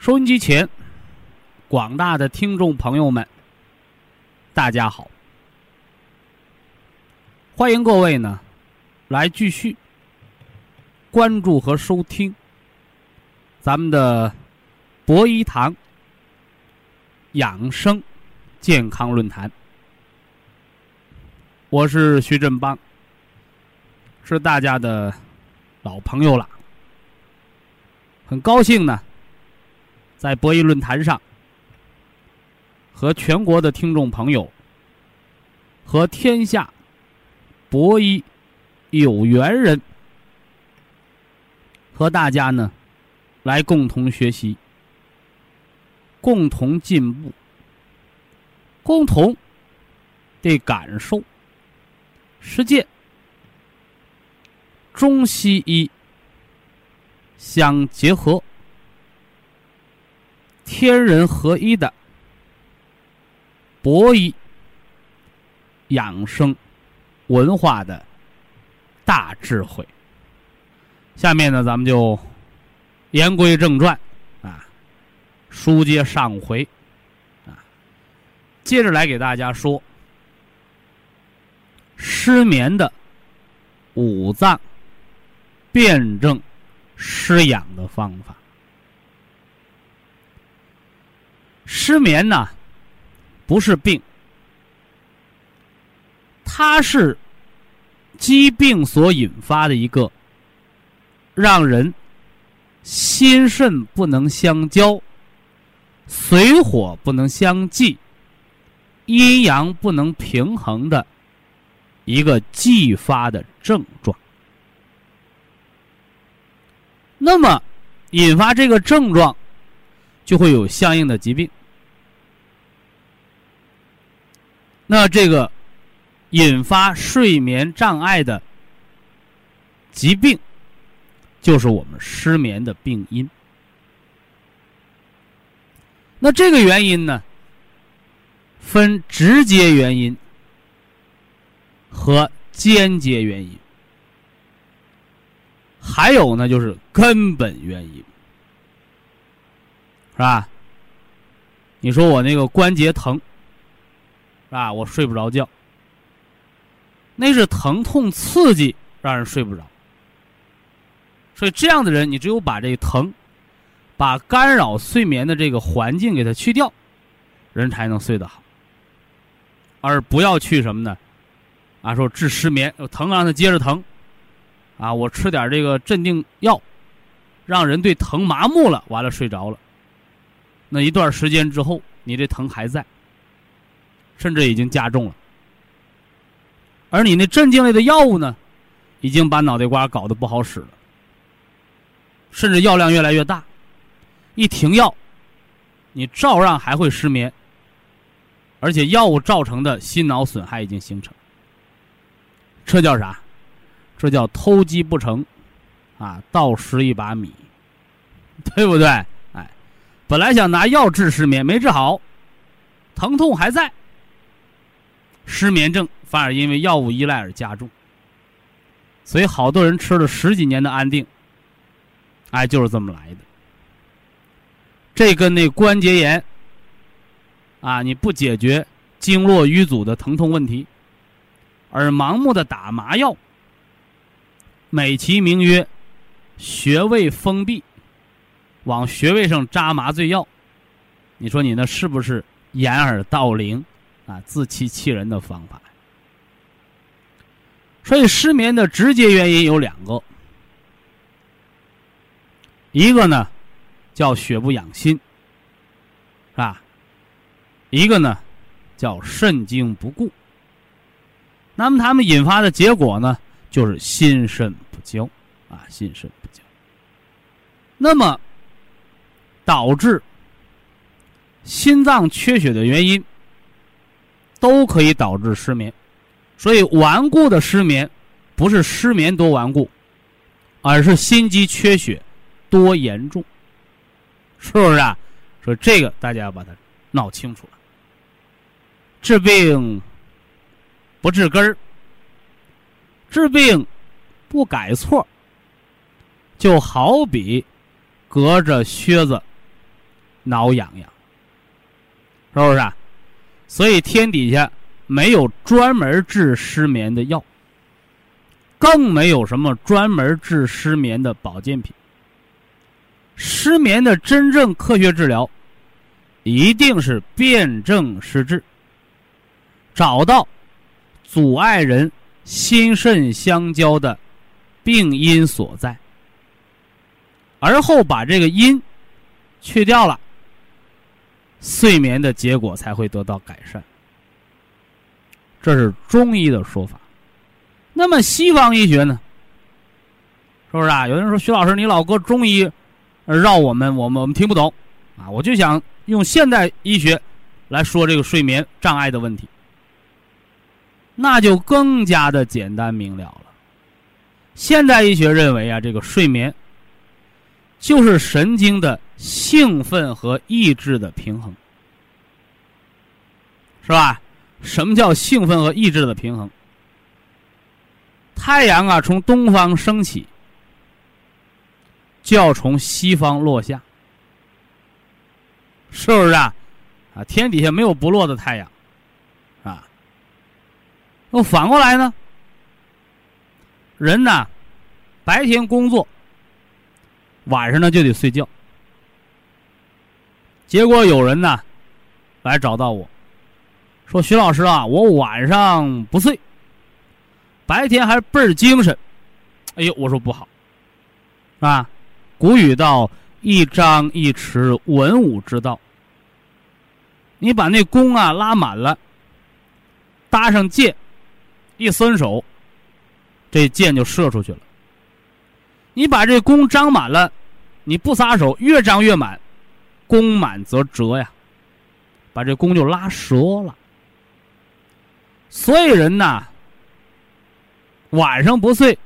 收音机前广大的听众朋友们，大家好。欢迎各位呢，来继续关注和收听。咱们的博医堂养生健康论坛，我是徐振邦，是大家的老朋友了。很高兴呢，在博弈论坛上和全国的听众朋友和天下博弈有缘人和大家呢。来共同学习，共同进步，共同的感受，实践中西医相结合、天人合一的博医养生文化的大智慧。下面呢，咱们就。言归正传，啊，书接上回，啊，接着来给大家说失眠的五脏辩证施养的方法。失眠呢，不是病，它是疾病所引发的一个让人。心肾不能相交，水火不能相济，阴阳不能平衡的一个继发的症状。那么，引发这个症状，就会有相应的疾病。那这个引发睡眠障碍的疾病。就是我们失眠的病因。那这个原因呢，分直接原因和间接原因，还有呢就是根本原因，是吧？你说我那个关节疼，啊？我睡不着觉，那是疼痛刺激让人睡不着。所以这样的人，你只有把这个疼，把干扰睡眠的这个环境给它去掉，人才能睡得好。而不要去什么呢？啊，说治失眠，疼让他接着疼，啊，我吃点这个镇定药，让人对疼麻木了，完了睡着了。那一段时间之后，你这疼还在，甚至已经加重了。而你那镇静类的药物呢，已经把脑袋瓜搞得不好使了。甚至药量越来越大，一停药，你照样还会失眠，而且药物造成的心脑损害已经形成。这叫啥？这叫偷鸡不成，啊，倒蚀一把米，对不对？哎，本来想拿药治失眠，没治好，疼痛还在，失眠症反而因为药物依赖而加重，所以好多人吃了十几年的安定。哎，就是这么来的。这跟那关节炎啊，你不解决经络瘀阻的疼痛问题，而盲目的打麻药，美其名曰穴位封闭，往穴位上扎麻醉药，你说你那是不是掩耳盗铃啊、自欺欺人的方法？所以失眠的直接原因有两个，一个呢叫血不养心，是吧？一个呢叫肾精不固。那么他们引发的结果呢，就是心肾不交啊，心肾不交。那么导致心脏缺血的原因，都可以导致失眠。所以顽固的失眠，不是失眠多顽固，而是心肌缺血多严重，是不是啊？所以这个大家要把它闹清楚了。治病不治根儿，治病不改错，就好比隔着靴子挠痒痒，是不是啊？所以天底下。没有专门治失眠的药，更没有什么专门治失眠的保健品。失眠的真正科学治疗，一定是辨证施治，找到阻碍人心肾相交的病因所在，而后把这个因去掉了，睡眠的结果才会得到改善。这是中医的说法，那么西方医学呢？是不是啊？有人说徐老师，你老搁中医绕我们，我们我们听不懂啊！我就想用现代医学来说这个睡眠障碍的问题，那就更加的简单明了了。现代医学认为啊，这个睡眠就是神经的兴奋和抑制的平衡，是吧？什么叫兴奋和抑制的平衡？太阳啊，从东方升起，就要从西方落下，是不是啊？啊，天底下没有不落的太阳，啊。那反过来呢？人呢，白天工作，晚上呢就得睡觉。结果有人呢，来找到我。说徐老师啊，我晚上不睡，白天还倍儿精神。哎呦，我说不好，啊，古语道：“一张一弛，文武之道。”你把那弓啊拉满了，搭上箭，一伸手，这箭就射出去了。你把这弓张满了，你不撒手，越张越满，弓满则折呀，把这弓就拉折了。所以人呐，晚上不睡，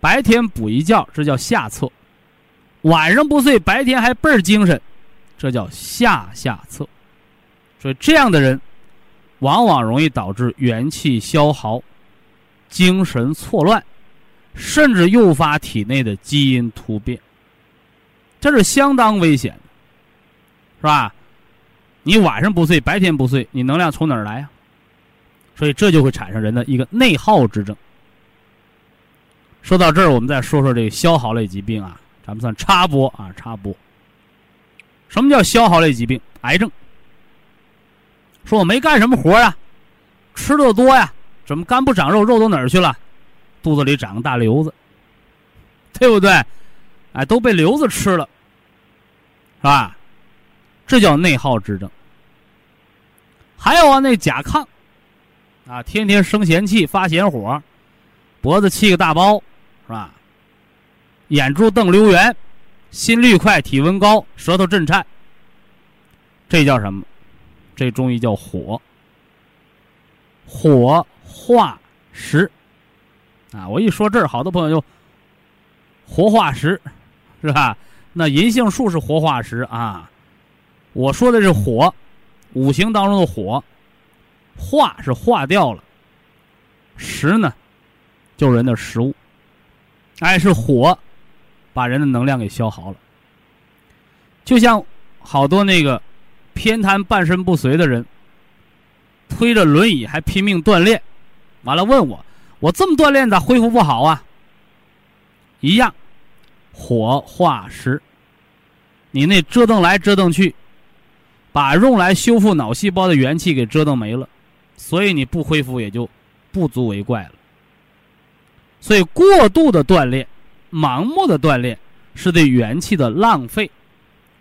白天补一觉，这叫下策；晚上不睡，白天还倍儿精神，这叫下下策。所以这样的人，往往容易导致元气消耗、精神错乱，甚至诱发体内的基因突变，这是相当危险的，是吧？你晚上不睡，白天不睡，你能量从哪儿来呀？所以这就会产生人的一个内耗之症。说到这儿，我们再说说这个消耗类疾病啊，咱们算插播啊，插播。什么叫消耗类疾病？癌症。说我没干什么活啊，吃的多呀，怎么肝不长肉，肉都哪儿去了？肚子里长个大瘤子，对不对？哎，都被瘤子吃了，是吧？这叫内耗之症。还有啊，那甲亢。啊，天天生闲气、发闲火，脖子气个大包，是吧？眼珠瞪溜圆，心率快，体温高，舌头震颤。这叫什么？这中医叫火。火化石。啊，我一说这儿，好多朋友就活化石，是吧？那银杏树是活化石啊。我说的是火，五行当中的火。化是化掉了，食呢，就是人的食物，哎，是火，把人的能量给消耗了。就像好多那个偏瘫半身不遂的人，推着轮椅还拼命锻炼，完了问我，我这么锻炼咋恢复不好啊？一样，火化石，你那折腾来折腾去，把用来修复脑细胞的元气给折腾没了，所以你不恢复也就不足为怪了。所以过度的锻炼、盲目的锻炼是对元气的浪费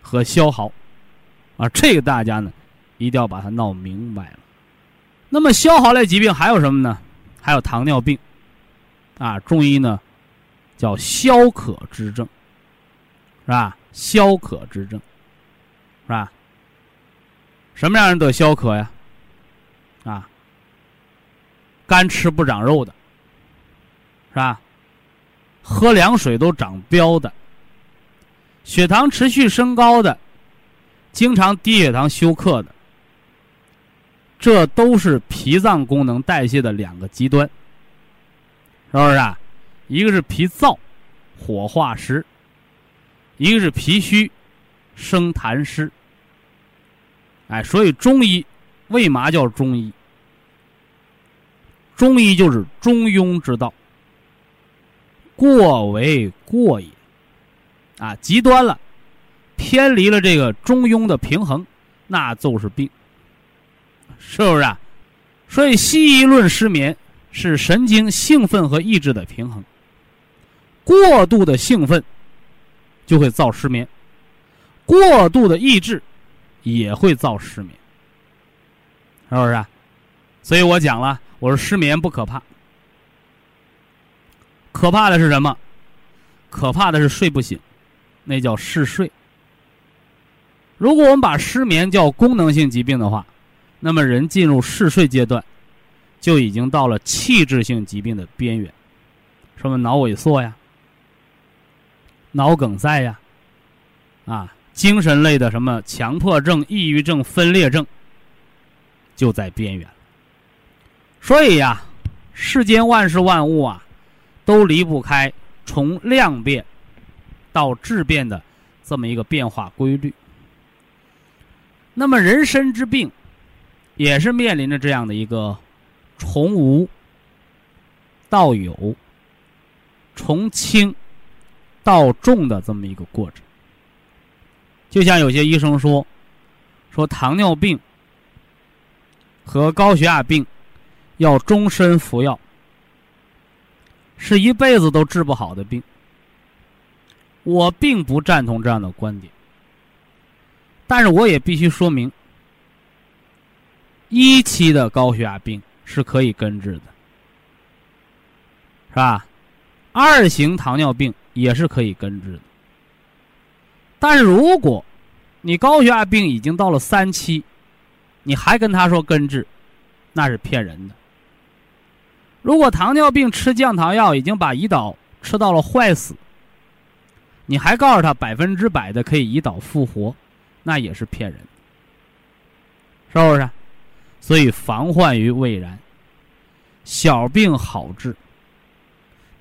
和消耗，啊，这个大家呢一定要把它闹明白了。那么消耗类疾病还有什么呢？还有糖尿病，啊，中医呢叫消渴之症，是吧？消渴之症，是吧？什么样人得消渴呀？啊，干吃不长肉的，是吧？喝凉水都长膘的，血糖持续升高的，经常低血糖休克的，这都是脾脏功能代谢的两个极端，是不是啊？一个是脾燥，火化湿；一个是脾虚，生痰湿。哎，所以中医为嘛叫中医？中医就是中庸之道，过为过也，啊，极端了，偏离了这个中庸的平衡，那就是病，是不是啊？所以西医论失眠是神经兴奋和抑制的平衡，过度的兴奋就会造失眠，过度的抑制。也会造失眠，是不是？啊？所以我讲了，我说失眠不可怕，可怕的是什么？可怕的是睡不醒，那叫嗜睡。如果我们把失眠叫功能性疾病的话，那么人进入嗜睡阶段，就已经到了器质性疾病的边缘，什么脑萎缩呀、脑梗塞呀，啊。精神类的什么强迫症、抑郁症、分裂症，就在边缘。所以呀，世间万事万物啊，都离不开从量变到质变的这么一个变化规律。那么人身之病，也是面临着这样的一个从无到有、从轻到重的这么一个过程。就像有些医生说，说糖尿病和高血压病要终身服药，是一辈子都治不好的病。我并不赞同这样的观点，但是我也必须说明，一期的高血压病是可以根治的，是吧？二型糖尿病也是可以根治的。但是如果，你高血压病已经到了三期，你还跟他说根治，那是骗人的。如果糖尿病吃降糖药已经把胰岛吃到了坏死，你还告诉他百分之百的可以胰岛复活，那也是骗人，是不是？所以防患于未然，小病好治，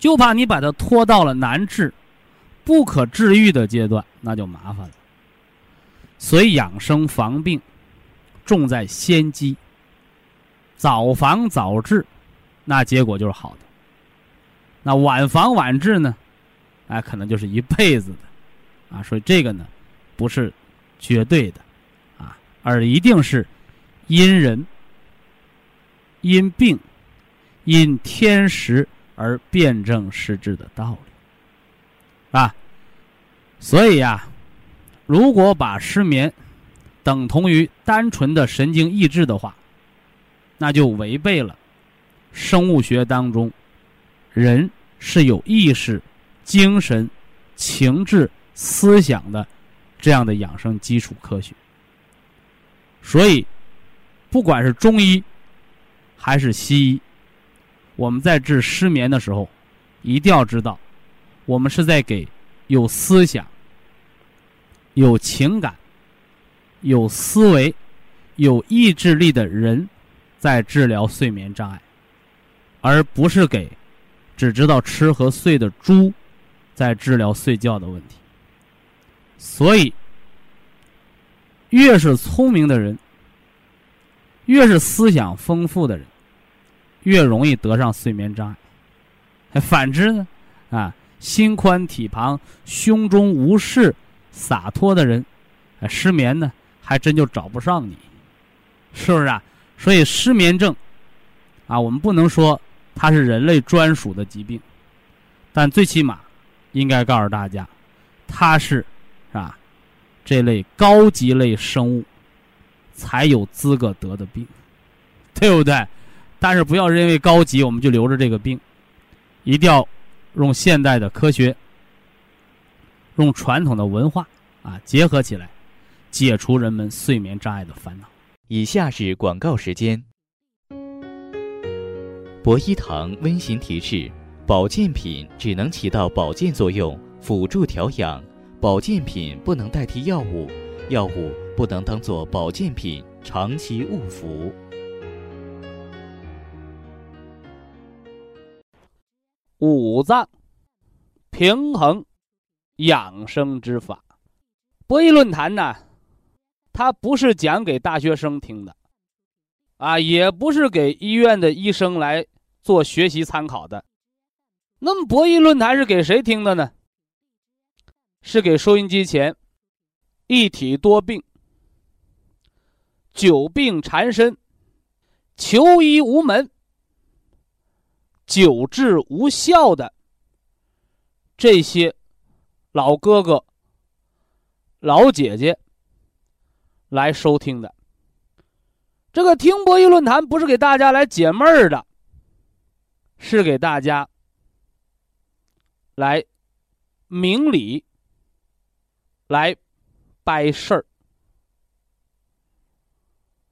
就怕你把它拖到了难治。不可治愈的阶段，那就麻烦了。所以养生防病，重在先机。早防早治，那结果就是好的。那晚防晚治呢？哎，可能就是一辈子的。啊，所以这个呢，不是绝对的，啊，而一定是因人、因病、因天时而辨证施治的道理。啊，所以呀，如果把失眠等同于单纯的神经抑制的话，那就违背了生物学当中人是有意识、精神、情志、思想的这样的养生基础科学。所以，不管是中医还是西医，我们在治失眠的时候，一定要知道。我们是在给有思想、有情感、有思维、有意志力的人在治疗睡眠障碍，而不是给只知道吃和睡的猪在治疗睡觉的问题。所以，越是聪明的人，越是思想丰富的人，越容易得上睡眠障碍。反之呢，啊。心宽体胖、胸中无事、洒脱的人，失眠呢还真就找不上你，是不是啊？所以失眠症啊，我们不能说它是人类专属的疾病，但最起码应该告诉大家，它是是吧？这类高级类生物才有资格得的病，对不对？但是不要认为高级我们就留着这个病，一定要用现代的科学，用传统的文化啊结合起来，解除人们睡眠障碍的烦恼。以下是广告时间。博一堂温馨提示：保健品只能起到保健作用，辅助调养；保健品不能代替药物，药物不能当做保健品长期误服。五脏平衡养生之法，博弈论坛呢，它不是讲给大学生听的，啊，也不是给医院的医生来做学习参考的。那么博弈论坛是给谁听的呢？是给收音机前一体多病、久病缠身、求医无门。久治无效的这些老哥哥、老姐姐来收听的，这个听博弈论坛不是给大家来解闷儿的，是给大家来明理、来掰事儿。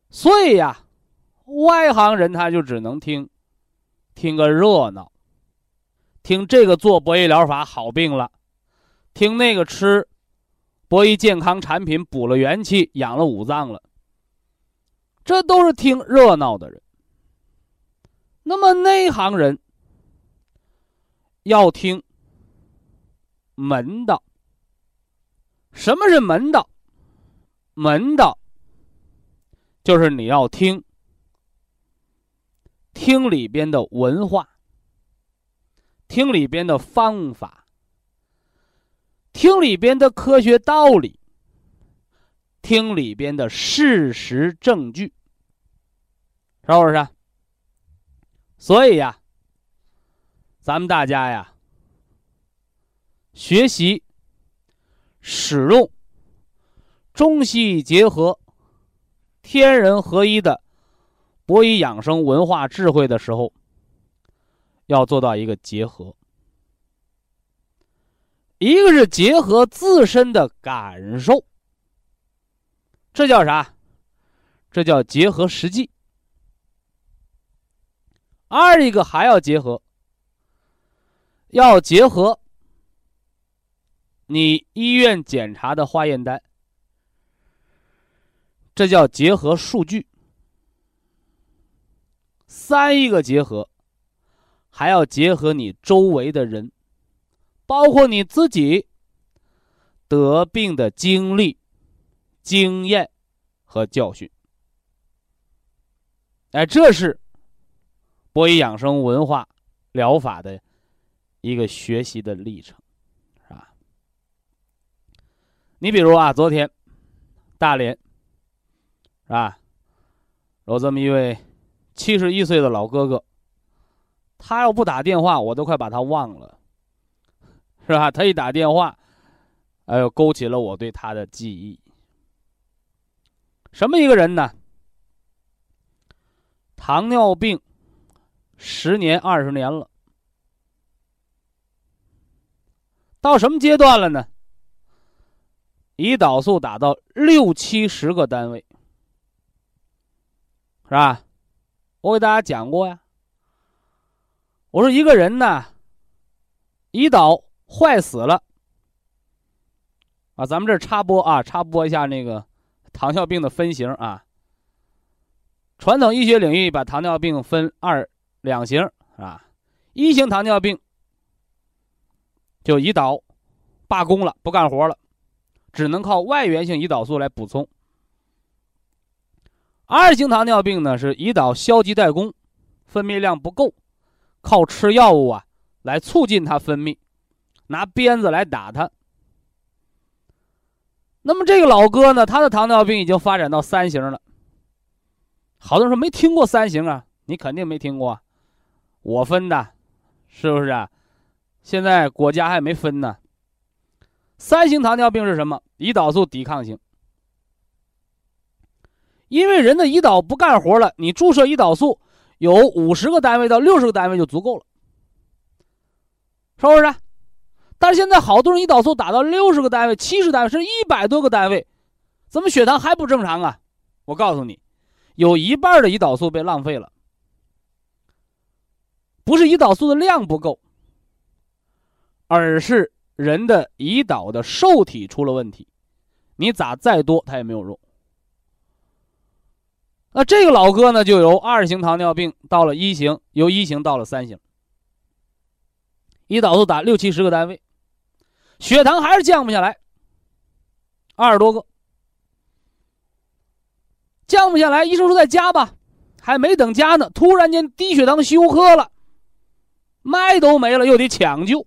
所以呀，外行人他就只能听。听个热闹，听这个做博弈疗法好病了，听那个吃博弈健康产品补了元气养了五脏了，这都是听热闹的人。那么内行人要听门道。什么是门道？门道就是你要听。听里边的文化，听里边的方法，听里边的科学道理，听里边的事实证据，是不是？所以呀，咱们大家呀，学习使用中西医结合、天人合一的。博弈养生文化智慧的时候，要做到一个结合，一个是结合自身的感受，这叫啥？这叫结合实际。二一个还要结合，要结合你医院检查的化验单，这叫结合数据。三一个结合，还要结合你周围的人，包括你自己得病的经历、经验和教训。哎，这是博弈养生文化疗法的一个学习的历程，是吧？你比如啊，昨天大连是吧，有这么一位。七十一岁的老哥哥，他要不打电话，我都快把他忘了，是吧？他一打电话，哎呦，勾起了我对他的记忆。什么一个人呢？糖尿病，十年二十年了，到什么阶段了呢？胰岛素打到六七十个单位，是吧？我给大家讲过呀，我说一个人呢，胰岛坏死了啊，咱们这插播啊，插播一下那个糖尿病的分型啊。传统医学领域把糖尿病分二两型啊，一型糖尿病就胰岛罢工了，不干活了，只能靠外源性胰岛素来补充。二型糖尿病呢是胰岛消极怠工，分泌量不够，靠吃药物啊来促进它分泌，拿鞭子来打它。那么这个老哥呢，他的糖尿病已经发展到三型了。好多人说没听过三型啊，你肯定没听过，我分的，是不是啊？现在国家还没分呢。三型糖尿病是什么？胰岛素抵抗型。因为人的胰岛不干活了，你注射胰岛素有五十个单位到六十个单位就足够了，是不是？但是现在好多人胰岛素打到六十个单位、七十单位，甚至一百多个单位，怎么血糖还不正常啊？我告诉你，有一半的胰岛素被浪费了，不是胰岛素的量不够，而是人的胰岛的受体出了问题，你咋再多它也没有用。那这个老哥呢，就由二型糖尿病到了一型，由一型到了三型，胰岛素打六七十个单位。血糖还是降不下来，二十多个，降不下来。医生说再加吧，还没等加呢，突然间低血糖休克了，脉都没了，又得抢救。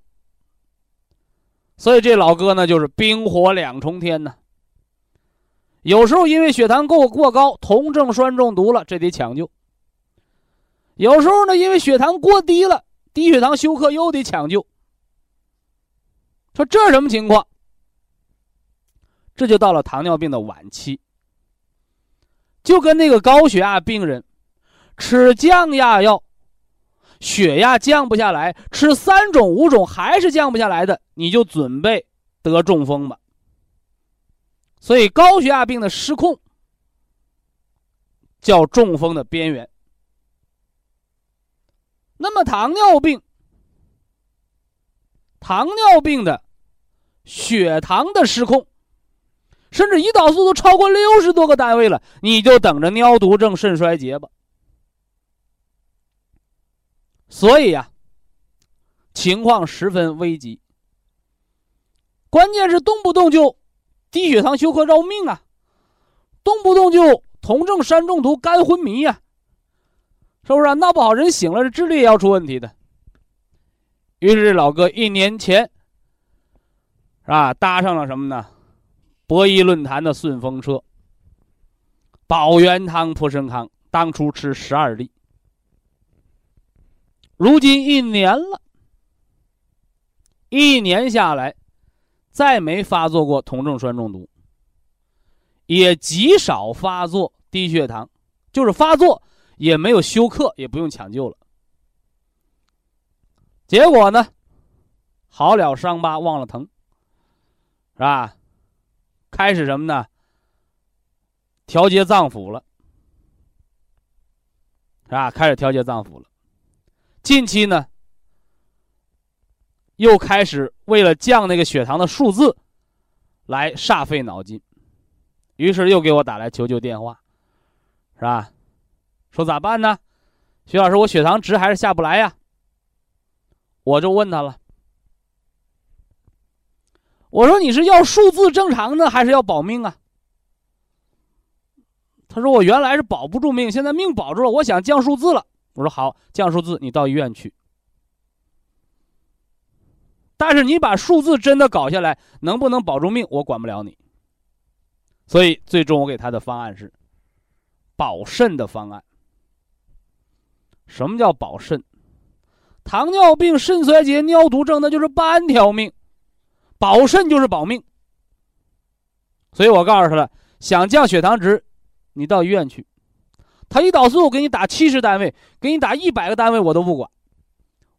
所以这老哥呢，就是冰火两重天呢。有时候因为血糖过过高，酮症酸中毒了，这得抢救；有时候呢，因为血糖过低了，低血糖休克又得抢救。说这什么情况？这就到了糖尿病的晚期，就跟那个高血压病人吃降压药，血压降不下来，吃三种五种还是降不下来的，你就准备得中风吧。所以高血压病的失控叫中风的边缘。那么糖尿病。糖尿病的血糖的失控，甚至胰岛素都超过六十多个单位了，你就等着尿毒症、肾衰竭吧。所以呀，情况十分危急。关键是动不动就低血糖休克要命啊，动不动就酮症酸中毒、肝昏迷呀，是不是？闹不好人醒了，这智力也要出问题的。于是老哥一年前，是吧？搭上了什么呢？博弈论坛的顺风车。保元汤、普参康，当初吃十二粒，如今一年了，一年下来，再没发作过酮症酸中毒，也极少发作低血糖，就是发作也没有休克，也不用抢救了。结果呢，好了伤疤忘了疼，是吧？开始什么呢？调节脏腑了，是吧？开始调节脏腑了。近期呢，又开始为了降那个血糖的数字，来煞费脑筋，于是又给我打来求救电话，是吧？说咋办呢？徐老师，我血糖值还是下不来呀。我就问他了，我说你是要数字正常呢，还是要保命啊？他说我原来是保不住命，现在命保住了，我想降数字了。我说好，降数字，你到医院去。但是你把数字真的搞下来，能不能保住命，我管不了你。所以最终我给他的方案是保肾的方案。什么叫保肾？糖尿病、肾衰竭、尿毒症，那就是半条命，保肾就是保命。所以我告诉他了，想降血糖值，你到医院去。他胰岛素给你打七十单位，给你打一百个单位，我都不管。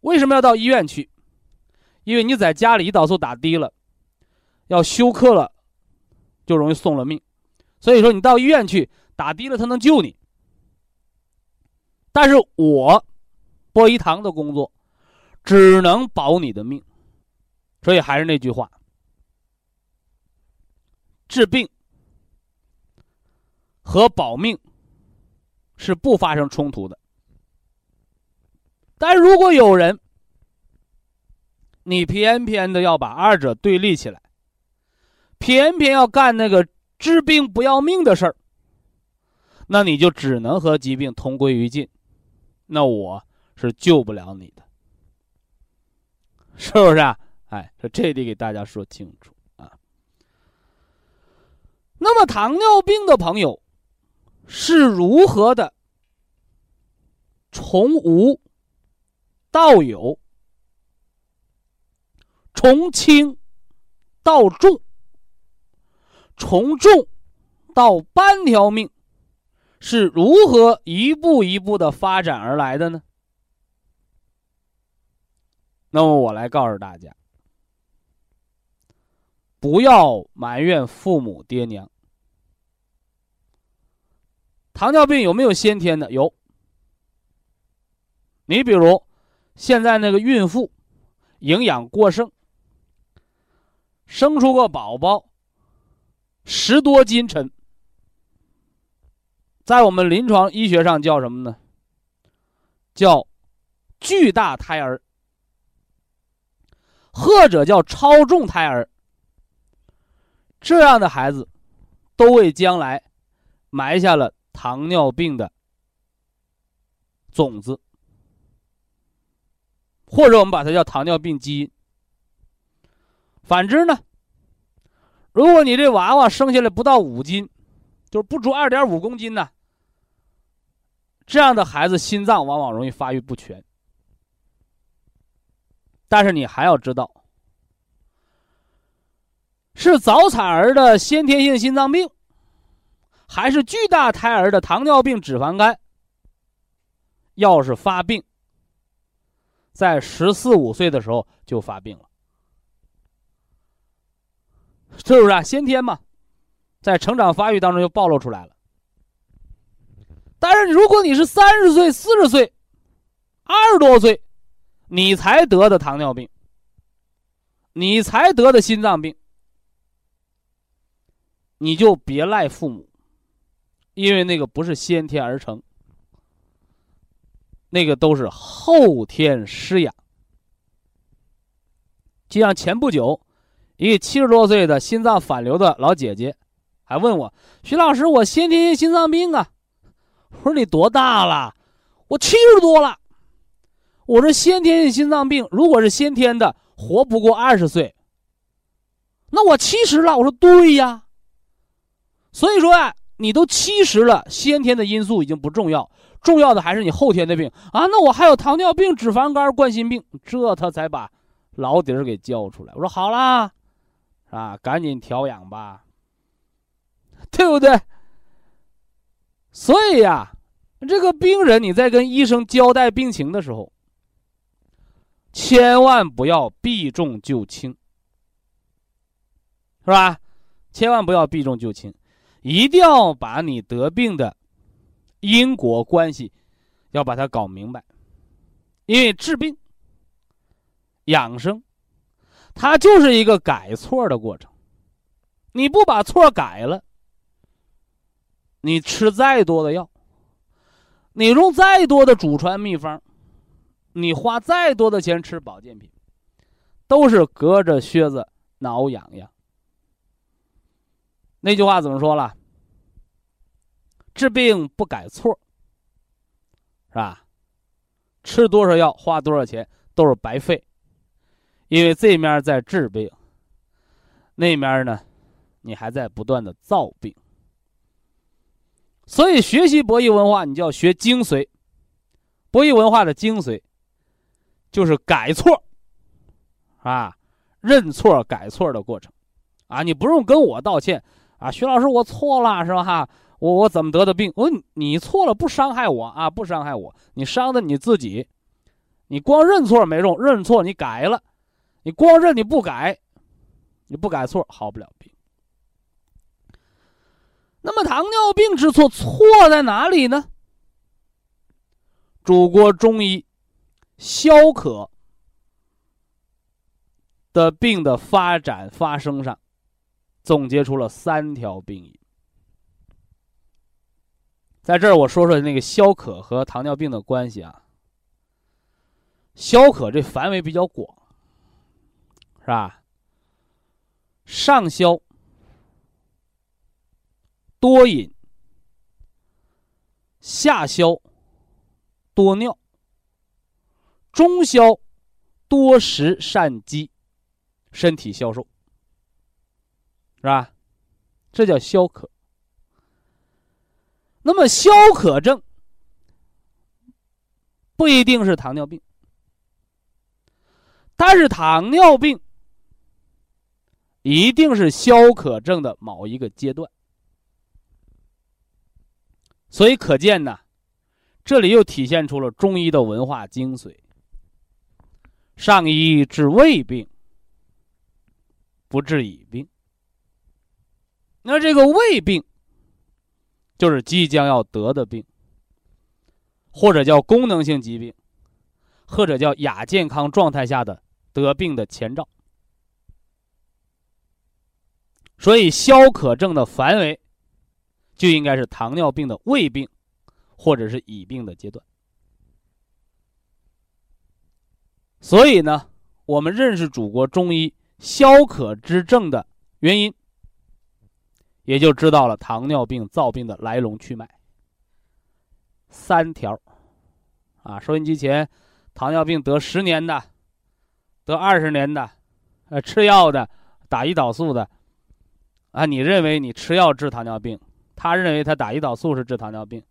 为什么要到医院去？因为你在家里胰岛素打低了，要休克了，就容易送了命。所以说你到医院去打低了，他能救你。但是我。波一堂的工作，只能保你的命，所以还是那句话：治病和保命是不发生冲突的。但如果有人，你偏偏的要把二者对立起来，偏偏要干那个治病不要命的事儿，那你就只能和疾病同归于尽。那我。是救不了你的，是不是啊？哎，这得给大家说清楚啊。那么糖尿病的朋友是如何的从无到有，从轻到重，从重到半条命，是如何一步一步的发展而来的呢？那么我来告诉大家，不要埋怨父母爹娘。糖尿病有没有先天的？有。你比如，现在那个孕妇，营养过剩，生出个宝宝，十多斤沉，在我们临床医学上叫什么呢？叫巨大胎儿。或者叫超重胎儿，这样的孩子，都为将来埋下了糖尿病的种子，或者我们把它叫糖尿病基因。反之呢，如果你这娃娃生下来不到五斤，就是不足二点五公斤呢，这样的孩子心脏往往容易发育不全。但是你还要知道，是早产儿的先天性心脏病，还是巨大胎儿的糖尿病脂肪肝？要是发病，在十四五岁的时候就发病了，是不是啊？先天嘛，在成长发育当中就暴露出来了。但是如果你是三十岁、四十岁、二十多岁，你才得的糖尿病，你才得的心脏病，你就别赖父母，因为那个不是先天而成，那个都是后天施养。就像前不久，一七十多岁的心脏反流的老姐姐，还问我：“徐老师，我先天性心脏病啊？”我说：“你多大了？我七十多了。”我说先天性心脏病，如果是先天的，活不过二十岁。那我七十了，我说对呀。所以说啊，你都七十了，先天的因素已经不重要，重要的还是你后天的病啊。那我还有糖尿病、脂肪肝、冠心病，这他才把老底儿给交出来。我说好啦，啊，赶紧调养吧，对不对？所以呀，这个病人你在跟医生交代病情的时候。千万不要避重就轻，是吧？千万不要避重就轻，一定要把你得病的因果关系要把它搞明白。因为治病、养生，它就是一个改错的过程。你不把错改了，你吃再多的药，你用再多的祖传秘方。你花再多的钱吃保健品，都是隔着靴子挠痒痒。那句话怎么说了？治病不改错，是吧？吃多少药，花多少钱都是白费，因为这面在治病，那面呢，你还在不断的造病。所以学习博弈文化，你就要学精髓，博弈文化的精髓。就是改错，啊，认错改错的过程，啊，你不用跟我道歉，啊，徐老师我错了是吧？哈，我我怎么得的病？我你错了不伤害我啊，不伤害我，你伤的你自己，你光认错没用，认错你改了，你光认你不改，你不改错好不了病。那么糖尿病之错错在哪里呢？祖国中医。消渴的病的发展发生上，总结出了三条病因。在这儿我说说那个消渴和糖尿病的关系啊。消渴这范围比较广，是吧？上消多饮，下消多尿。中消，多食善饥，身体消瘦，是吧？这叫消渴。那么消渴症不一定是糖尿病，但是糖尿病一定是消渴症的某一个阶段。所以可见呢，这里又体现出了中医的文化精髓。上医治未病，不治已病。那这个胃病，就是即将要得的病，或者叫功能性疾病，或者叫亚健康状态下的得病的前兆。所以，消渴症的范围。就应该是糖尿病的胃病，或者是乙病的阶段。所以呢，我们认识祖国中医消渴之症的原因，也就知道了糖尿病造病的来龙去脉。三条，啊，收音机前，糖尿病得十年的，得二十年的，呃，吃药的，打胰岛素的，啊，你认为你吃药治糖尿病？他认为他打胰岛素是治糖尿病，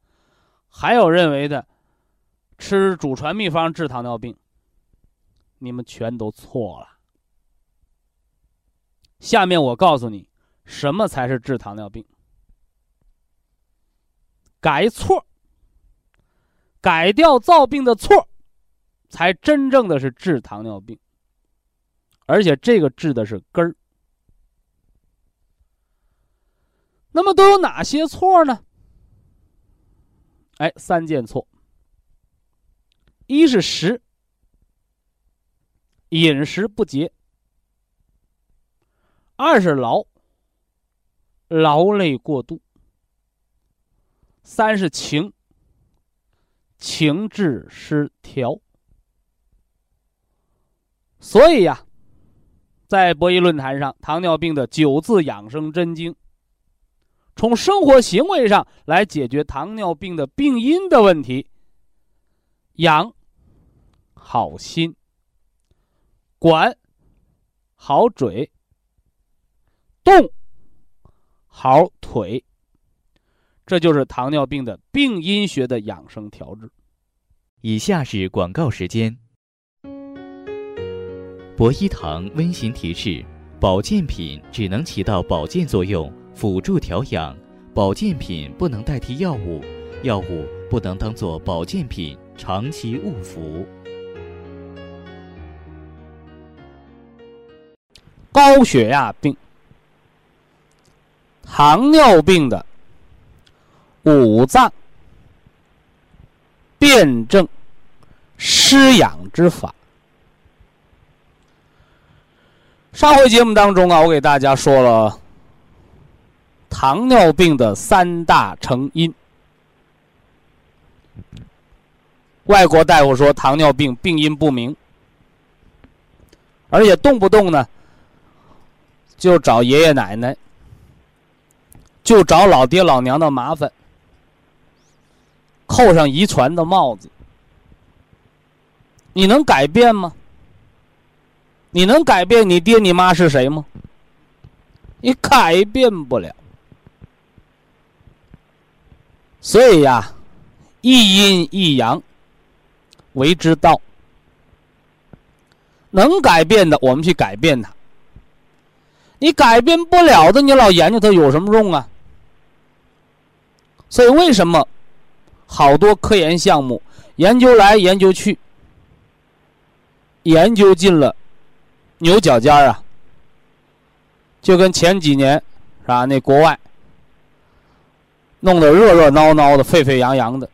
还有认为的吃祖传秘方治糖尿病，你们全都错了。下面我告诉你，什么才是治糖尿病？改错，改掉造病的错，才真正的是治糖尿病，而且这个治的是根儿。那么都有哪些错呢？哎，三件错。一是食，饮食不节；二是劳，劳累过度；三是情，情志失调。所以呀，在博弈论坛上，糖尿病的九字养生真经。从生活行为上来解决糖尿病的病因的问题。养好心，管好嘴，动好腿，这就是糖尿病的病因学的养生调治。以下是广告时间。博一堂温馨提示：保健品只能起到保健作用。辅助调养，保健品不能代替药物，药物不能当做保健品长期误服。高血压病、糖尿病的五脏辩证施养之法。上回节目当中啊，我给大家说了。糖尿病的三大成因，外国大夫说糖尿病病因不明，而且动不动呢就找爷爷奶奶，就找老爹老娘的麻烦，扣上遗传的帽子，你能改变吗？你能改变你爹你妈是谁吗？你改变不了。所以呀，一阴一阳为之道。能改变的，我们去改变它。你改变不了的，你老研究它有什么用啊？所以为什么好多科研项目研究来研究去，研究进了牛角尖儿啊？就跟前几年是吧？那国外。弄得热热闹闹的、沸沸扬扬的，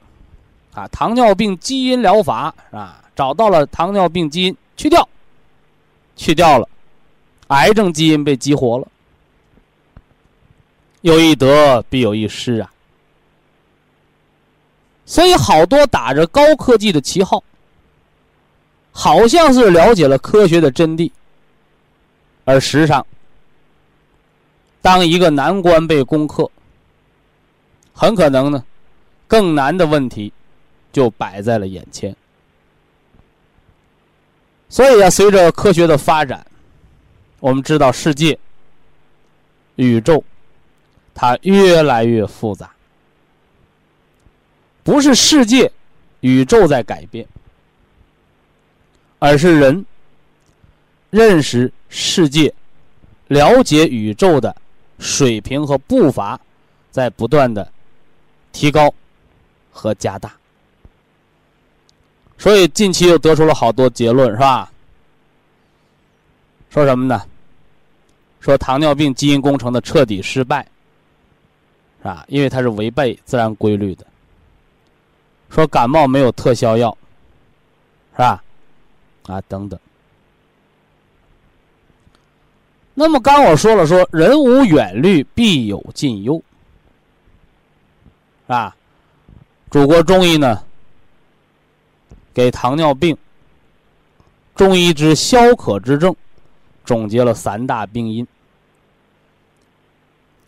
啊，糖尿病基因疗法啊？找到了糖尿病基因，去掉，去掉了，癌症基因被激活了。有一得必有一失啊！所以好多打着高科技的旗号，好像是了解了科学的真谛，而实上，当一个难关被攻克。很可能呢，更难的问题就摆在了眼前。所以啊，随着科学的发展，我们知道世界、宇宙它越来越复杂，不是世界、宇宙在改变，而是人认识世界、了解宇宙的水平和步伐在不断的提高和加大。所以近期又得出了好多结论，是吧？说什么呢？说糖尿病基因工程的彻底失败，是吧？因为它是违背自然规律的。说感冒没有特效药，是吧？啊，等等。那么刚我说了，说人无远虑，必有近忧，是吧？祖国中医呢，给糖尿病中医之消渴之症。总结了三大病因，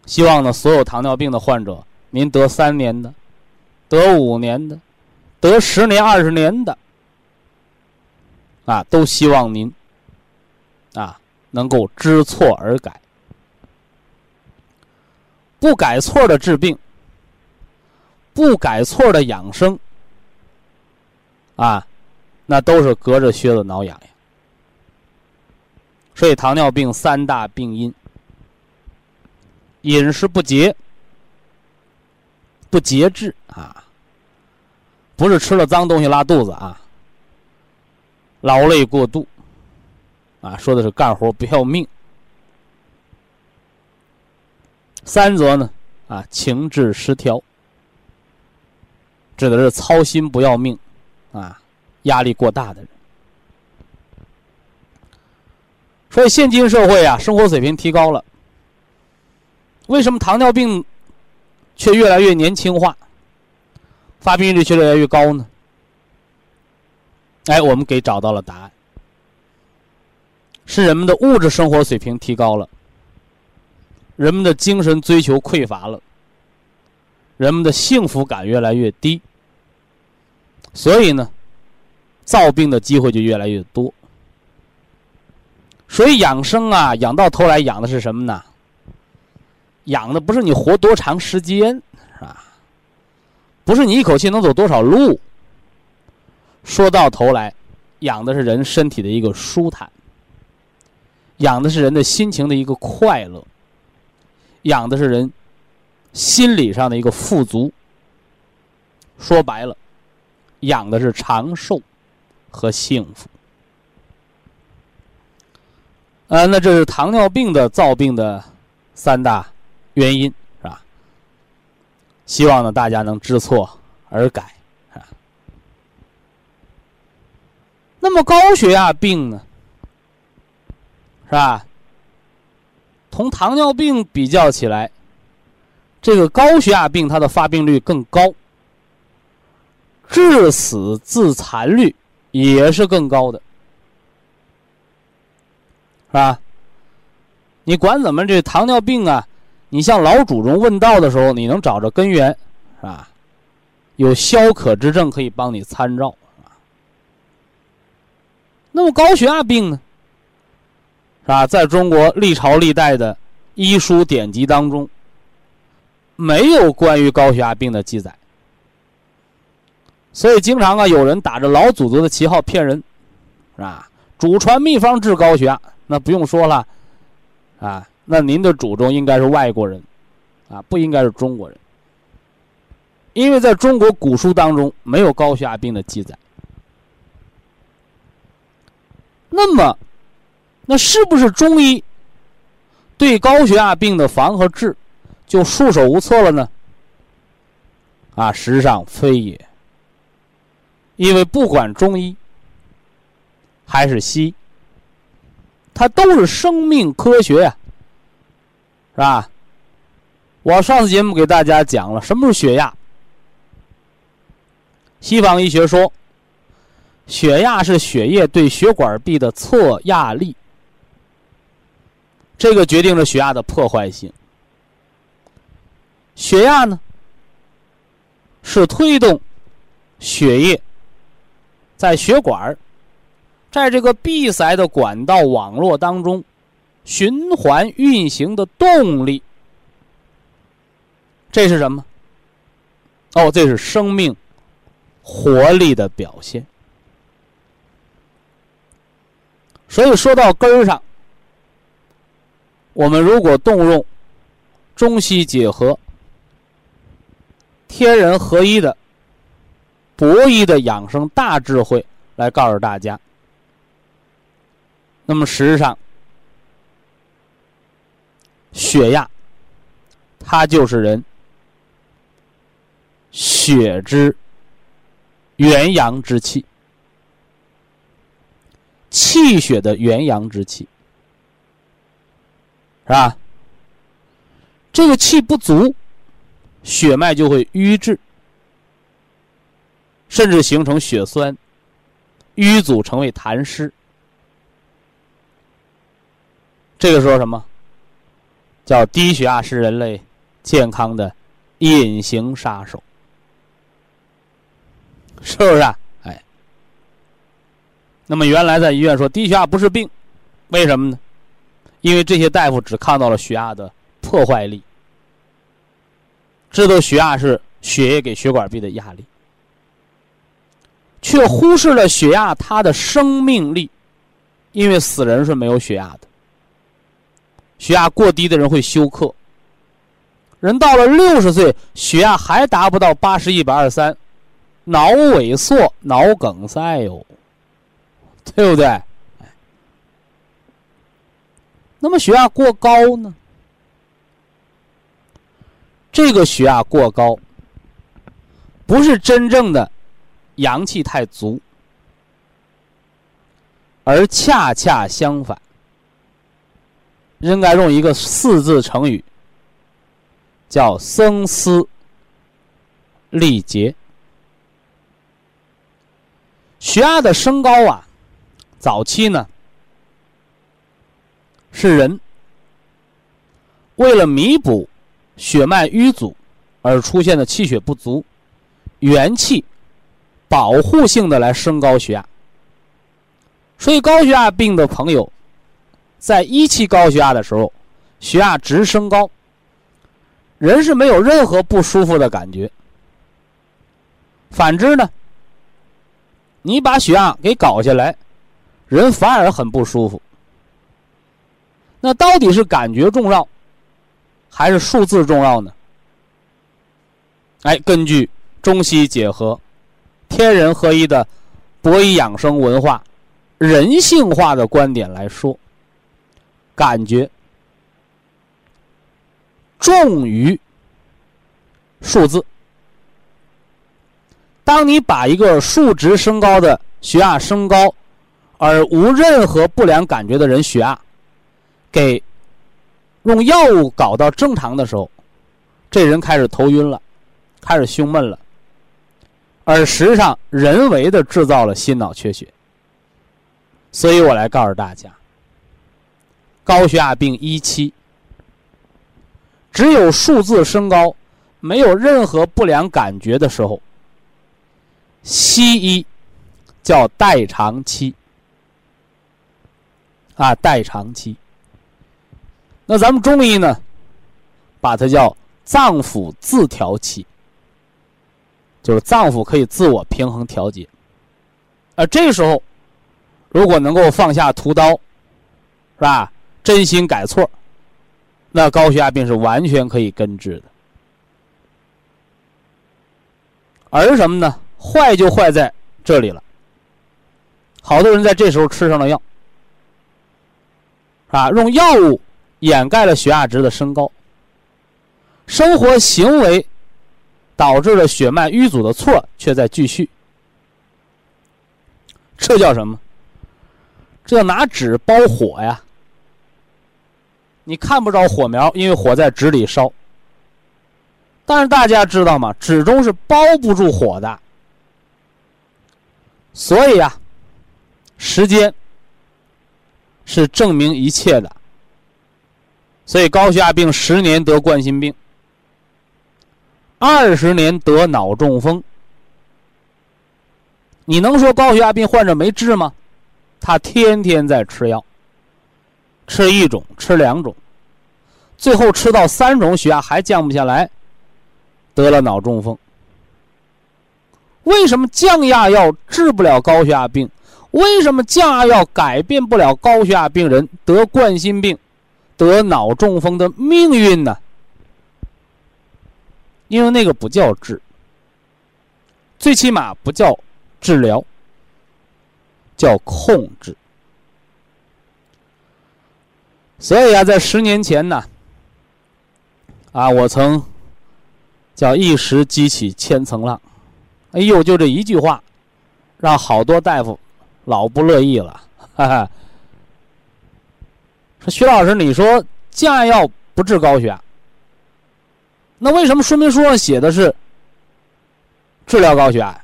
希望呢，所有糖尿病的患者，您得三年的，得五年的，得十年、二十年的，啊，都希望您，啊，能够知错而改，不改错的治病，不改错的养生，啊，那都是隔着靴子挠痒痒。所以，糖尿病三大病因：饮食不节、不节制啊，不是吃了脏东西拉肚子啊；劳累过度啊，说的是干活不要命；三则呢啊，情志失调，指的是操心不要命啊，压力过大的人。所以，现今社会啊，生活水平提高了，为什么糖尿病却越来越年轻化，发病率却越来越高呢？哎，我们给找到了答案，是人们的物质生活水平提高了，人们的精神追求匮乏了，人们的幸福感越来越低，所以呢，造病的机会就越来越多。所以养生啊，养到头来养的是什么呢？养的不是你活多长时间，是吧？不是你一口气能走多少路。说到头来，养的是人身体的一个舒坦，养的是人的心情的一个快乐，养的是人心理上的一个富足。说白了，养的是长寿和幸福。啊，那这是糖尿病的造病的三大原因，是吧？希望呢大家能知错而改，啊。那么高血压病呢，是吧？同糖尿病比较起来，这个高血压病它的发病率更高，致死致残率也是更高的。是吧？你管怎么这糖尿病啊？你向老祖宗问道的时候，你能找着根源，是吧？有消渴之症可以帮你参照，那么高血压病呢？是吧？在中国历朝历代的医书典籍当中，没有关于高血压病的记载，所以经常啊，有人打着老祖宗的旗号骗人，是吧？祖传秘方治高血压。那不用说了，啊，那您的祖宗应该是外国人，啊，不应该是中国人，因为在中国古书当中没有高血压病的记载。那么，那是不是中医对高血压病的防和治就束手无策了呢？啊，实上非也，因为不管中医还是西医。它都是生命科学呀，是吧？我上次节目给大家讲了什么是血压。西方医学说，血压是血液对血管壁的测压力，这个决定了血压的破坏性。血压呢，是推动血液在血管在这个闭塞的管道网络当中，循环运行的动力，这是什么？哦，这是生命活力的表现。所以说到根儿上，我们如果动用中西结合、天人合一的博弈的养生大智慧来告诉大家，那么实际上，血压它就是人血之元阳之气。气血的元阳之气，是吧？这个气不足，血脉就会瘀滞，甚至形成血栓，瘀阻成为痰湿。这个时候什么？叫低血压是人类健康的隐形杀手，是不是啊？哎那么原来在医院说低血压不是病，为什么呢？因为这些大夫只看到了血压的破坏力，知道血压是血液给血管壁的压力，却忽视了血压它的生命力，因为死人是没有血压的，血压过低的人会休克，人到了六十岁血压还达不到八十一百二三，脑萎缩、脑梗塞哟。对不对？那么血压过高呢？这个血压过高，不是真正的阳气太足，而恰恰相反，应该用一个四字成语，叫“声嘶力竭”。血压的升高啊！早期呢，是人为了弥补血脉瘀阻而出现的气血不足，元气保护性的来升高血压。所以高血压病的朋友，在一期高血压的时候，血压值升高，人是没有任何不舒服的感觉。反之呢，你把血压给搞下来。人反而很不舒服。那到底是感觉重要，还是数字重要呢？哎，根据中西结合、天人合一的博医养生文化、人性化的观点来说，感觉重于数字。当你把一个数值升高的血压升高。而无任何不良感觉的人血压，给用药物搞到正常的时候，这人开始头晕了，开始胸闷了，而实际上人为的制造了心脑缺血。所以我来告诉大家，高血压病一期，只有数字升高，没有任何不良感觉的时候，西医叫代偿期。啊，代偿期。那咱们中医呢，把它叫脏腑自调期，就是脏腑可以自我平衡调节。而这时候，如果能够放下屠刀，是吧？真心改错，那高血压病是完全可以根治的。而什么呢？坏就坏在这里了。好多人在这时候吃上了药。啊，用药物掩盖了血压值的升高，生活行为导致了血脉瘀阻的错却在继续，这叫什么？这叫拿纸包火呀！你看不着火苗，因为火在纸里烧。但是大家知道吗？纸中是包不住火的，所以啊，时间。是证明一切的，所以高血压病十年得冠心病，二十年得脑中风。你能说高血压病患者没治吗？他天天在吃药，吃一种，吃两种，最后吃到三种血压还降不下来，得了脑中风。为什么降压药治不了高血压病？为什么降压药改变不了高血压病人得冠心病、得脑中风的命运呢？因为那个不叫治，最起码不叫治疗，叫控制。所以啊，在十年前呢，啊，我曾叫一时激起千层浪，哎呦，就这一句话，让好多大夫老不乐意了，哈哈。说徐老师，你说降药不治高血压，那为什么说明书上写的是治疗高血压？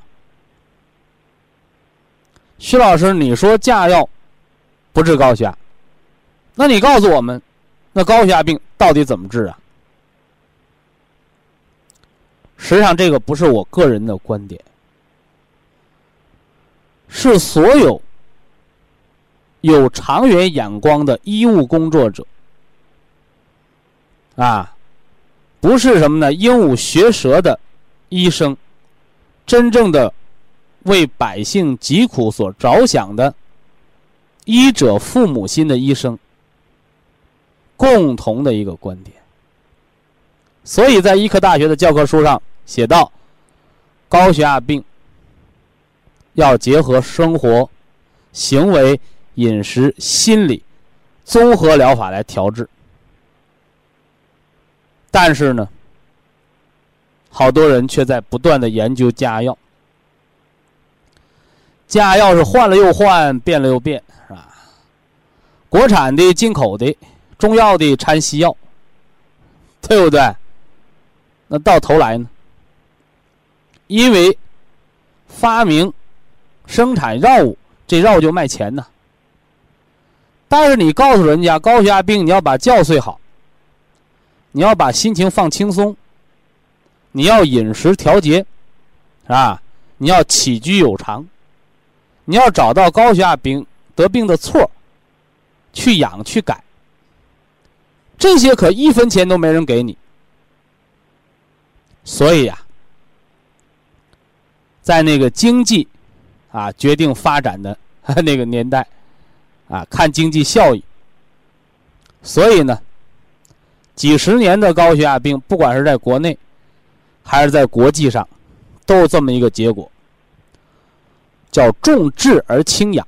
徐老师，你说降压药不治高血压？那你告诉我们，那高血压病到底怎么治啊？实际上，这个不是我个人的观点，是所有有长远眼光的医务工作者啊，不是什么呢？鹦鹉学舌的医生，真正的为百姓疾苦所着想的医者父母心的医生。共同的一个观点，所以在医科大学的教科书上写到，高血压病要结合生活、行为、饮食、心理综合疗法来调治。但是呢，好多人却在不断的研究加药，加药是换了又换，变了又变，是吧？国产的、进口的。中药的掺西药，对不对？那到头来呢？因为发明、生产药物，这药就卖钱呢。但是你告诉人家高血压病，你要把觉睡好，你要把心情放轻松，你要饮食调节，啊，你要起居有常，你要找到高血压病得病的错，去养去改。这些可一分钱都没人给你，所以呀，在那个经济啊决定发展的 那个年代，啊看经济效益，所以呢，几十年的高血压病，不管是在国内还是在国际上，都是这么一个结果，叫重治而轻养，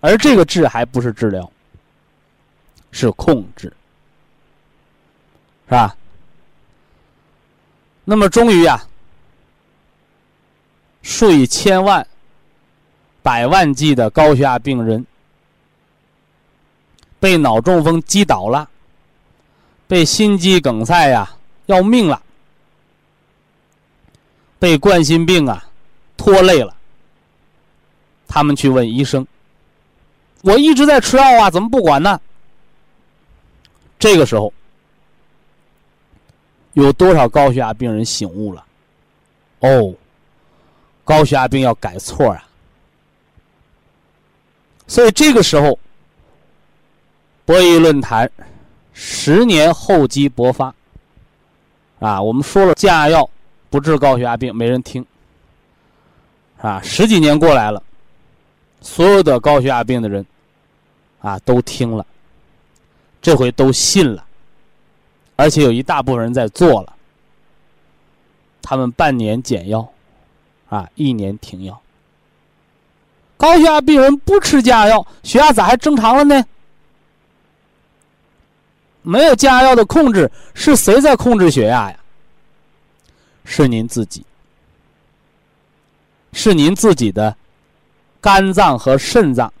而这个治还不是治疗，是控制。是吧？那么终于呀，数以千万、百万计的高血压病人被脑中风击倒了，被心肌梗塞呀要命了，被冠心病啊拖累了。他们去问医生：“我一直在吃药啊，怎么不管呢？”这个时候。有多少高血压病人醒悟了？哦，高血压病要改错啊！所以这个时候，博弈论坛十年厚积薄发啊！我们说了降压药不治高血压病，没人听啊！十几年过来了，所有的高血压病的人啊都听了，这回都信了。而且有一大部分人在做了，他们半年减药，啊，一年停药。高血压病人不吃降压药，血压咋还正常了呢？没有降压药的控制，是谁在控制血压呀？是您自己，是您自己的肝脏和肾脏、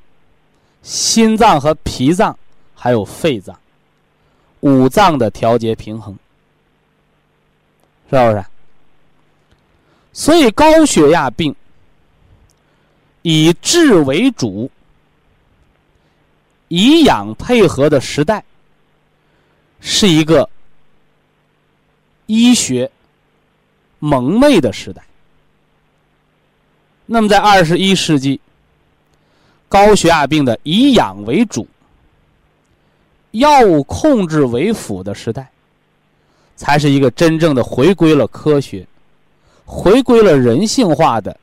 心脏和脾脏，还有肺脏。五脏的调节平衡，是不是？所以高血压病以治为主，以养配合的时代，是一个医学蒙昧的时代。那么，在二十一世纪，高血压病的以养为主。药物控制为辅的时代，才是一个真正的回归了科学，回归了人性化的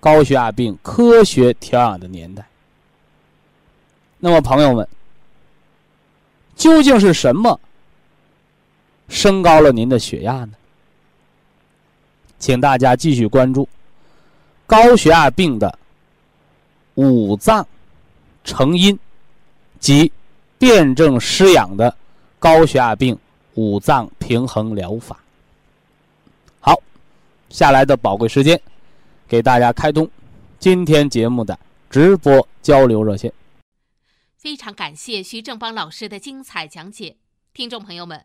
高血压病科学调养的年代。那么，朋友们，究竟是什么升高了您的血压呢？请大家继续关注高血压病的五脏成因及辩证施养的高血压病五脏平衡疗法。好，下来的宝贵时间，给大家开通今天节目的直播交流热线。非常感谢徐正邦老师的精彩讲解，听众朋友们，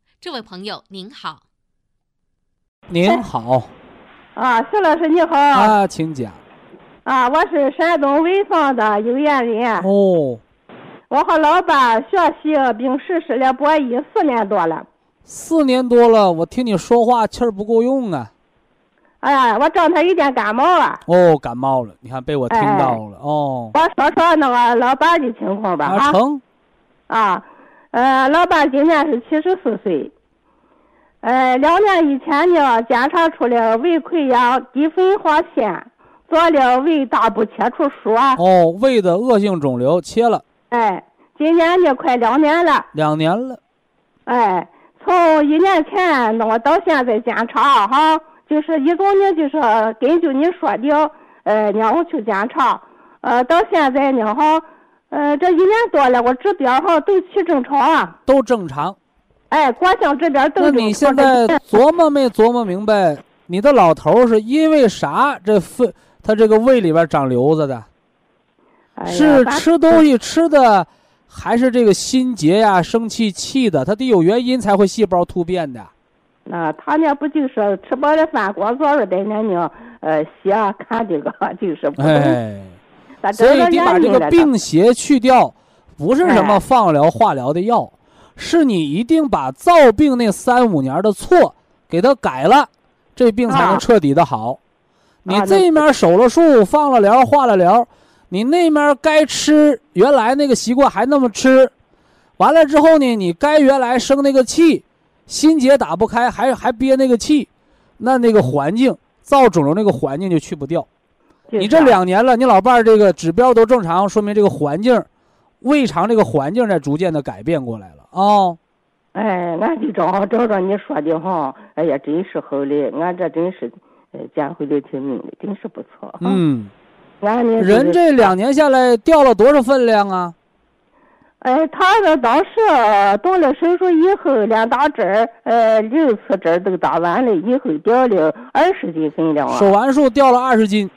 这位朋友您好，您好，啊，徐老师你好啊，请讲。啊，我是山东潍坊的有缘人。哦，我和老伴学习并实施了博弈四年多了。四年多了，我听你说话气儿不够用啊。哎呀，我刚才有点感冒啊。哦，感冒了，你看被我听到了哦。我说说那个老伴的情况吧啊。成。啊，呃，老伴今年是七十四岁。呃，两年以前呢，检查出了胃溃疡、低分化腺，做了胃大部切除术啊。哦，胃的恶性肿瘤切了。哎，今年呢，快两年了。两年了。哎，从一年前那么到现在检查哈。就是一共呢，就是根据你说的，呃，让我去检查，呃，到现在呢哈，呃，这一年多了，我指标哈都去正常啊，都正常。哎，光想这边都正常。那你现在琢磨没琢磨明白？你的老头是因为啥这肺他这个胃里边长瘤子的？是吃东西吃的，还是这个心结呀、生气气的？他得有原因才会细胞突变的。那他那不就是吃饱了饭，光坐着在那呢？呃，写 看这个就是不懂。哎，所以你把这个病邪去掉，不是什么放疗、化疗的药，是你一定把造病那三五年的错给它改了，这病才能彻底的好。你这面手了术、放了疗、化了疗，你那面该吃原来那个习惯还那么吃，完了之后呢，你该原来生那个气。心结打不开，还还憋那个气，那那个环境造肿瘤那个环境就去不掉。你这两年了，你老伴儿这个指标都正常，说明这个环境，胃肠这个环境在逐渐的改变过来了啊。哎，俺就正好找着你说的哈，哎呀，真是好的，俺这真是，呃，捡回来挺命的，真是不错。嗯，俺呢人这两年下来掉了多少分量啊？哎，他这当时动了手术以后，连打针儿，呃，六次针都打完了以后，掉了二十斤分量啊。手完术掉了二十斤。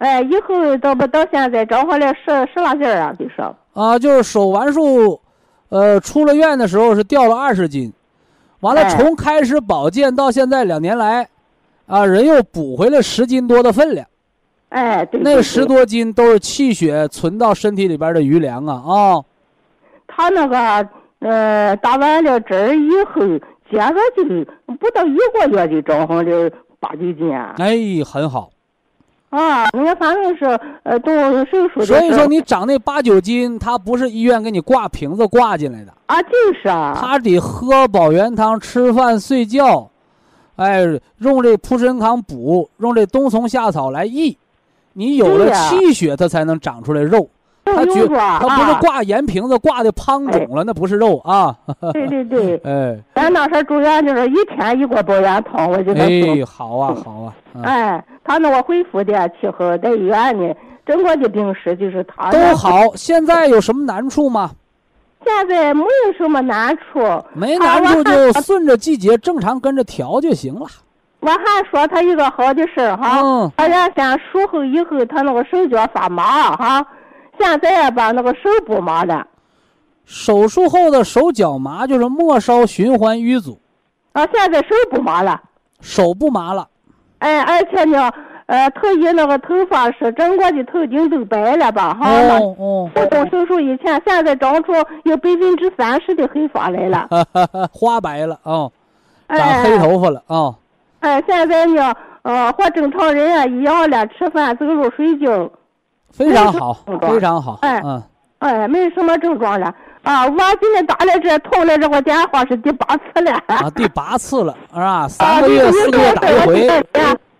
哎，以后到不到现在长回来十十来斤啊？就说。啊，就是手完术，呃，出了院的时候是掉了二十斤，完了从开始保健到现在两年来，啊，人又补回了十斤多的分量。哎，对。那十多斤都是气血存到身体里边的余粮啊啊。他那个呃打完了针儿以后，接着就不到一个月就长上了八九斤啊。哎，很好。啊，人家反正是呃动手术。所以说你长那八九斤，它不是医院给你挂瓶子挂进来的。啊，就是啊。它得喝保元汤，吃饭睡觉，哎，用这蒲参康补，用这冬虫夏草来益。你有了气血，它才能长出来肉。他觉他不是挂盐瓶子挂的胖肿了，那不是肉啊。对对对，哎，咱那时候住院就是一天一锅保元汤，我就哎，好啊好啊。哎，他那个恢复的气候在医院呢，整个的病史就是他。都好，现在有什么难处吗？现在没有什么难处。没难处就顺着季节正常跟着调就行了。我还说他一个好的事儿哈，他原先术后以后他那个手脚发麻哈。现在吧那个手不麻了，手术后的手脚麻就是末梢循环淤阻，啊，现在手不麻了，手不麻了，哎，而且呢，呃，特意那个头发是整个的头顶都白了吧？哈，哦哦，不动手术以前，现在长出有百分之三十的黑发来了。花白了啊，长哎黑头发了啊。哎，现在呢，呃，和正常人啊一样了，吃饭、走路、睡觉，非常好非常好，哎嗯，哎，没什么症状了。啊，我今天打来这通了这个电话是第八次了。啊，第八次了，是吧？三个月、四个月打一回，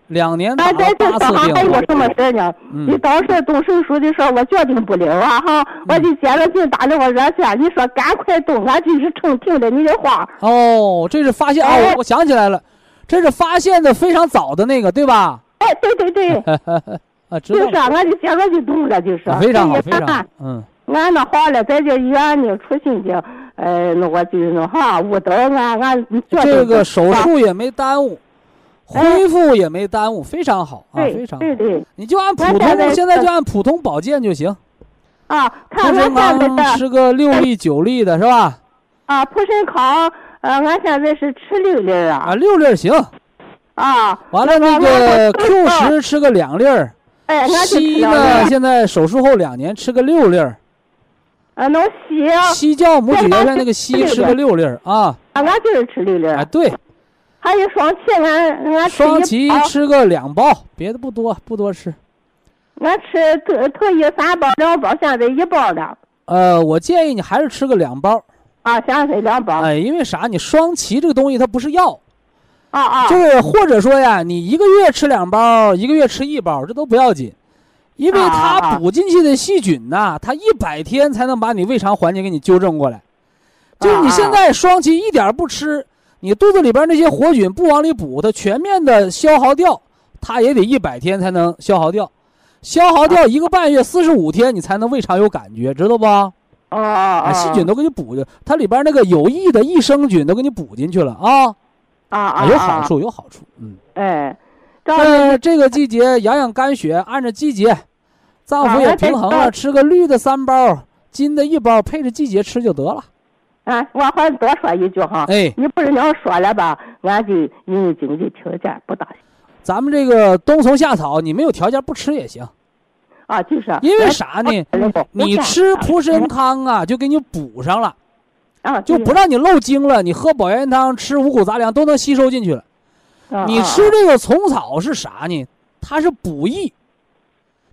两年打八次电话，还有什么事呢？嗯你当时动手术的时候，我决定不了啊哈，我就接了劲打了个热线，你说赶快动，俺就是成听着你的话。哦，这是发现哎哦，我想起来了，这是发现的非常早的那个，对吧？哎，对对对，啊，知就是啊，俺就现在就动了，就是。非常好，哎非常好，嗯，俺那好了，在这医院呢，出心的，呃，那我就那哈，误导俺俺这个手术也没耽误，恢复也没耽误，非常好啊，对非常好对。对你就按普通，在现在就按普通保健就行。啊，普看参俺现在吃个六粒九粒的是吧？啊，普参康，呃，俺现在是吃六粒啊，啊，六粒行。啊，完了那个 Q 十吃个两粒儿，哎，俺就吃硒两粒呢，现在手术后两年吃个六粒儿，啊，能吸啊，硒酵母解决那个西吃个六粒儿啊。啊俺就是吃六粒儿。啊，对，还有双歧，俺俺吃双歧吃个两包，别的不多，不多吃。俺吃头头一三包两包，现在一包了，呃，我建议你还是吃个两包，啊，现在两包，哎，因为啥？你双歧这个东西它不是药，啊啊，就是或者说呀，你一个月吃两包，一个月吃一包，这都不要紧，因为啊啊它啊补进去的细菌呐，它一百天才能把你胃肠环境给你纠正过来。就是你啊。啊现在双歧一点不吃，你肚子里边那些活菌不往里补，它全面的消耗掉，它也得一百天才能消耗掉，消耗掉一个半月四十五天，你才能胃肠有感觉，知道不？哦哦啊，哦，细菌都给你补的，它里边那个有益的益生菌都给你补进去了啊，啊啊，有好处，有好处，嗯。哎，这呃，这个季节养养肝血，按照季节，脏腑也平衡了，吃个绿的三包，金的一包，配着季节吃就得了。啊，我还多说一句哈，哎，你不是那样说了吧？俺就因为经济条件不大行咱们这个冬虫夏草，你没有条件不吃也行，啊，就是因为啥呢？你吃普参康啊，就给你补上了，啊，就不让你漏精了。你喝保元汤，吃五谷杂粮都能吸收进去了。让你吃这个虫草是啥呢？它是补益，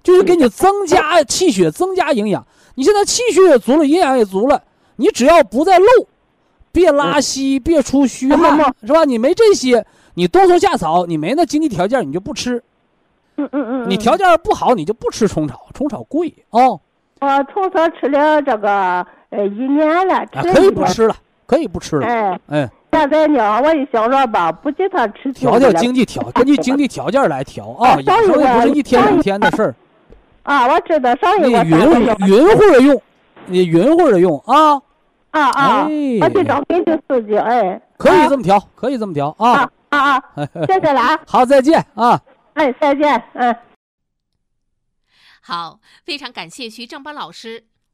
就是给你增加气血、增加营养。你现在气血也足了，营养也足了，你只要不再漏，别拉稀，别出虚嗯汗，是吧？你没这些，你冬虫夏草，你没那经济条件，你就不吃。嗯嗯嗯，你条件不好，你就不吃虫草，虫草贵哦。我虫草吃了这个呃一年了，啊，可以。不吃了，可以不吃了。哎，哎，现在呢，我一想着吧，不给他吃调调经济条，根据经济条件来调啊，啊养生不是一天两天的事儿。啊，我知道上你一个匀匀乎着用，你匀乎着用啊，啊啊，哎我去找根据司机，哎，可以这么调，可以这么调啊啊。啊 啊，谢谢了啊，好，再见啊。哎，再见，嗯。好，非常感谢徐正邦老师，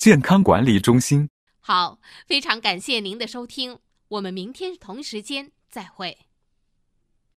健康管理中心”。好，非常感谢您的收听，我们明天同时间再会。